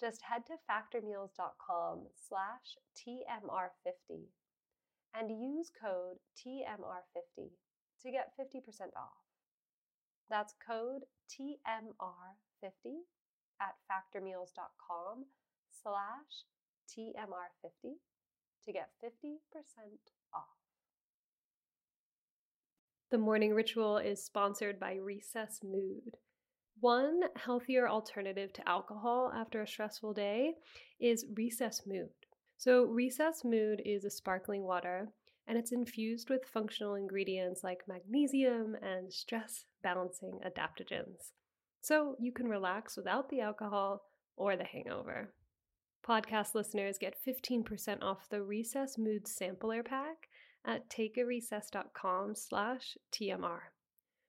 Just head to factormeals.com slash TMR50 and use code TMR50 to get 50% off. That's code TMR50 at factormeals.com slash TMR50 to get 50% off. The morning ritual is sponsored by Recess Mood. One healthier alternative to alcohol after a stressful day is Recess Mood. So, Recess Mood is a sparkling water and it's infused with functional ingredients like magnesium and stress balancing adaptogens. So, you can relax without the alcohol or the hangover. Podcast listeners get 15% off the Recess Mood Sampler Pack at takearecess.com slash TMR.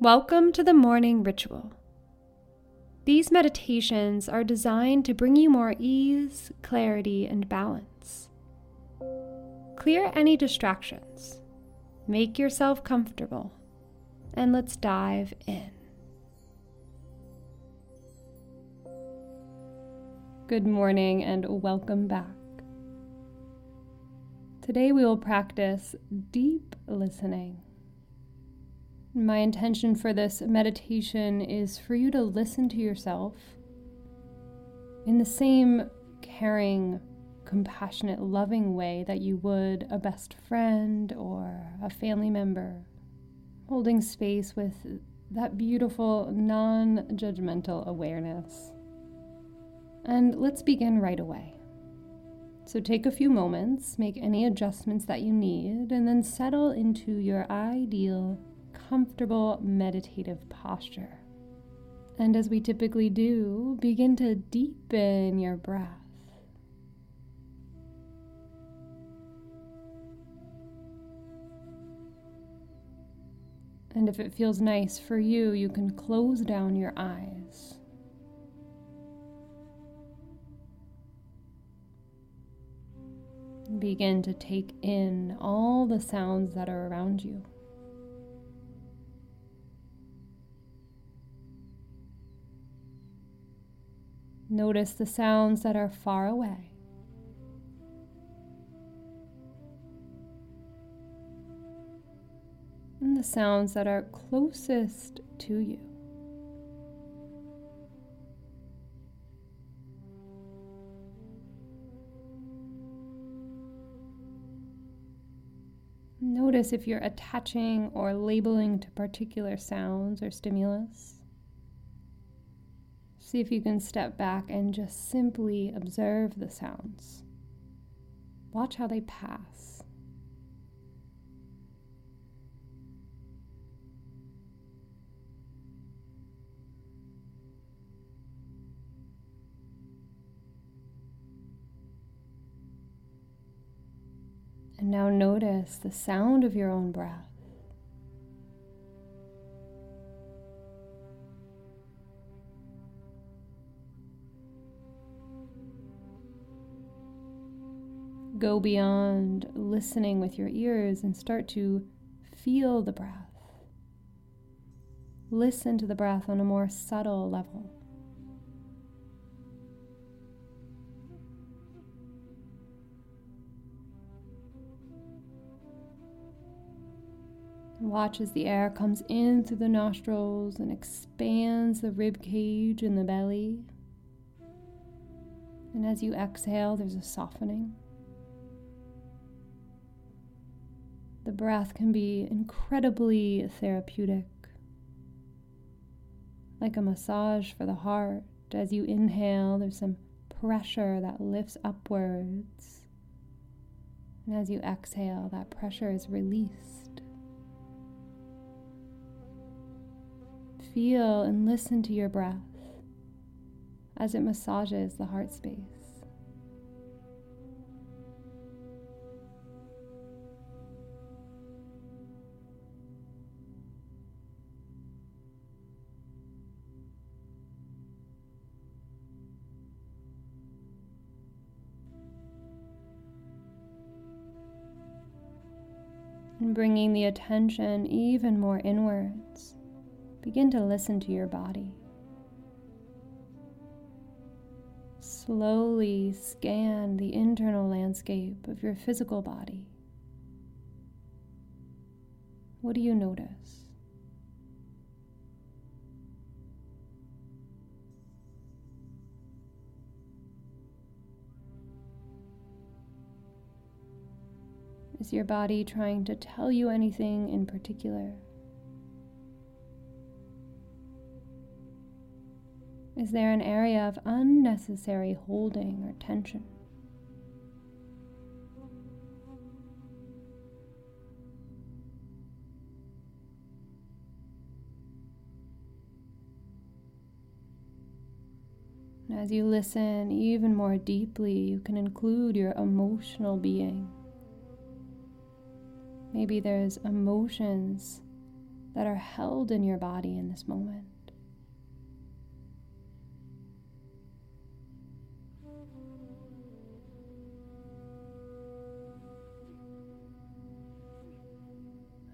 Welcome to the morning ritual. These meditations are designed to bring you more ease, clarity, and balance. Clear any distractions, make yourself comfortable, and let's dive in. Good morning and welcome back. Today we will practice deep listening. My intention for this meditation is for you to listen to yourself in the same caring, compassionate, loving way that you would a best friend or a family member, holding space with that beautiful, non judgmental awareness. And let's begin right away. So take a few moments, make any adjustments that you need, and then settle into your ideal comfortable meditative posture. And as we typically do, begin to deepen your breath. And if it feels nice for you, you can close down your eyes. Begin to take in all the sounds that are around you. Notice the sounds that are far away. And the sounds that are closest to you. Notice if you're attaching or labeling to particular sounds or stimulus. See if you can step back and just simply observe the sounds. Watch how they pass. And now notice the sound of your own breath. Go beyond listening with your ears and start to feel the breath. Listen to the breath on a more subtle level. Watch as the air comes in through the nostrils and expands the rib cage and the belly. And as you exhale, there's a softening. The breath can be incredibly therapeutic, like a massage for the heart. As you inhale, there's some pressure that lifts upwards. And as you exhale, that pressure is released. Feel and listen to your breath as it massages the heart space. And bringing the attention even more inwards, begin to listen to your body. Slowly scan the internal landscape of your physical body. What do you notice? Is your body trying to tell you anything in particular? Is there an area of unnecessary holding or tension? As you listen even more deeply, you can include your emotional being. Maybe there's emotions that are held in your body in this moment.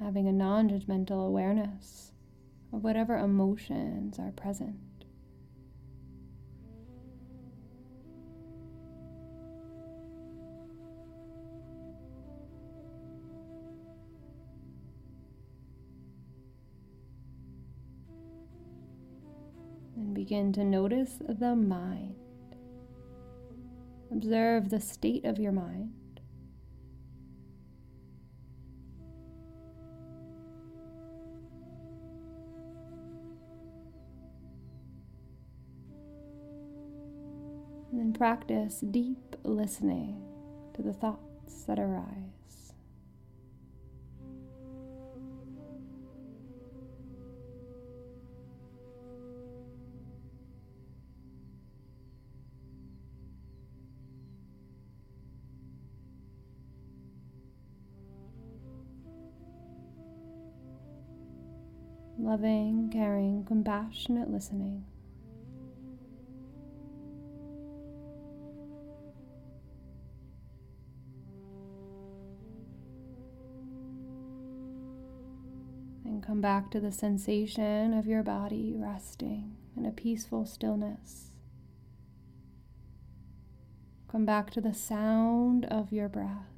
Having a non judgmental awareness of whatever emotions are present. Begin to notice the mind. Observe the state of your mind. And then practice deep listening to the thoughts that arise. Loving, caring, compassionate listening. And come back to the sensation of your body resting in a peaceful stillness. Come back to the sound of your breath.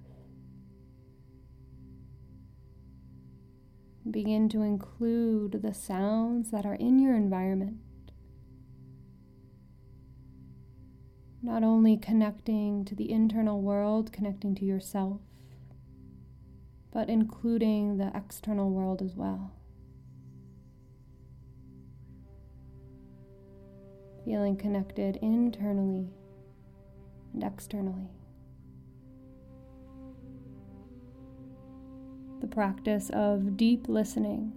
Begin to include the sounds that are in your environment. Not only connecting to the internal world, connecting to yourself, but including the external world as well. Feeling connected internally and externally. Practice of deep listening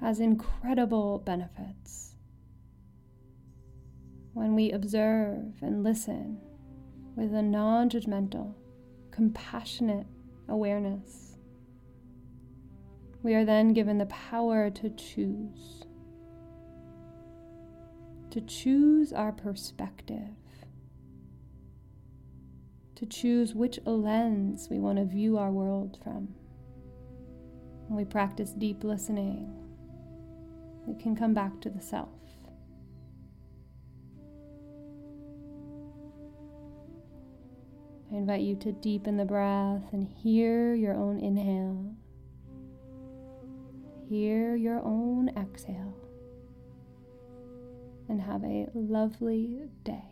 has incredible benefits. When we observe and listen with a non judgmental, compassionate awareness, we are then given the power to choose. To choose our perspective, to choose which lens we want to view our world from. When we practice deep listening, we can come back to the self. I invite you to deepen the breath and hear your own inhale. Hear your own exhale. And have a lovely day.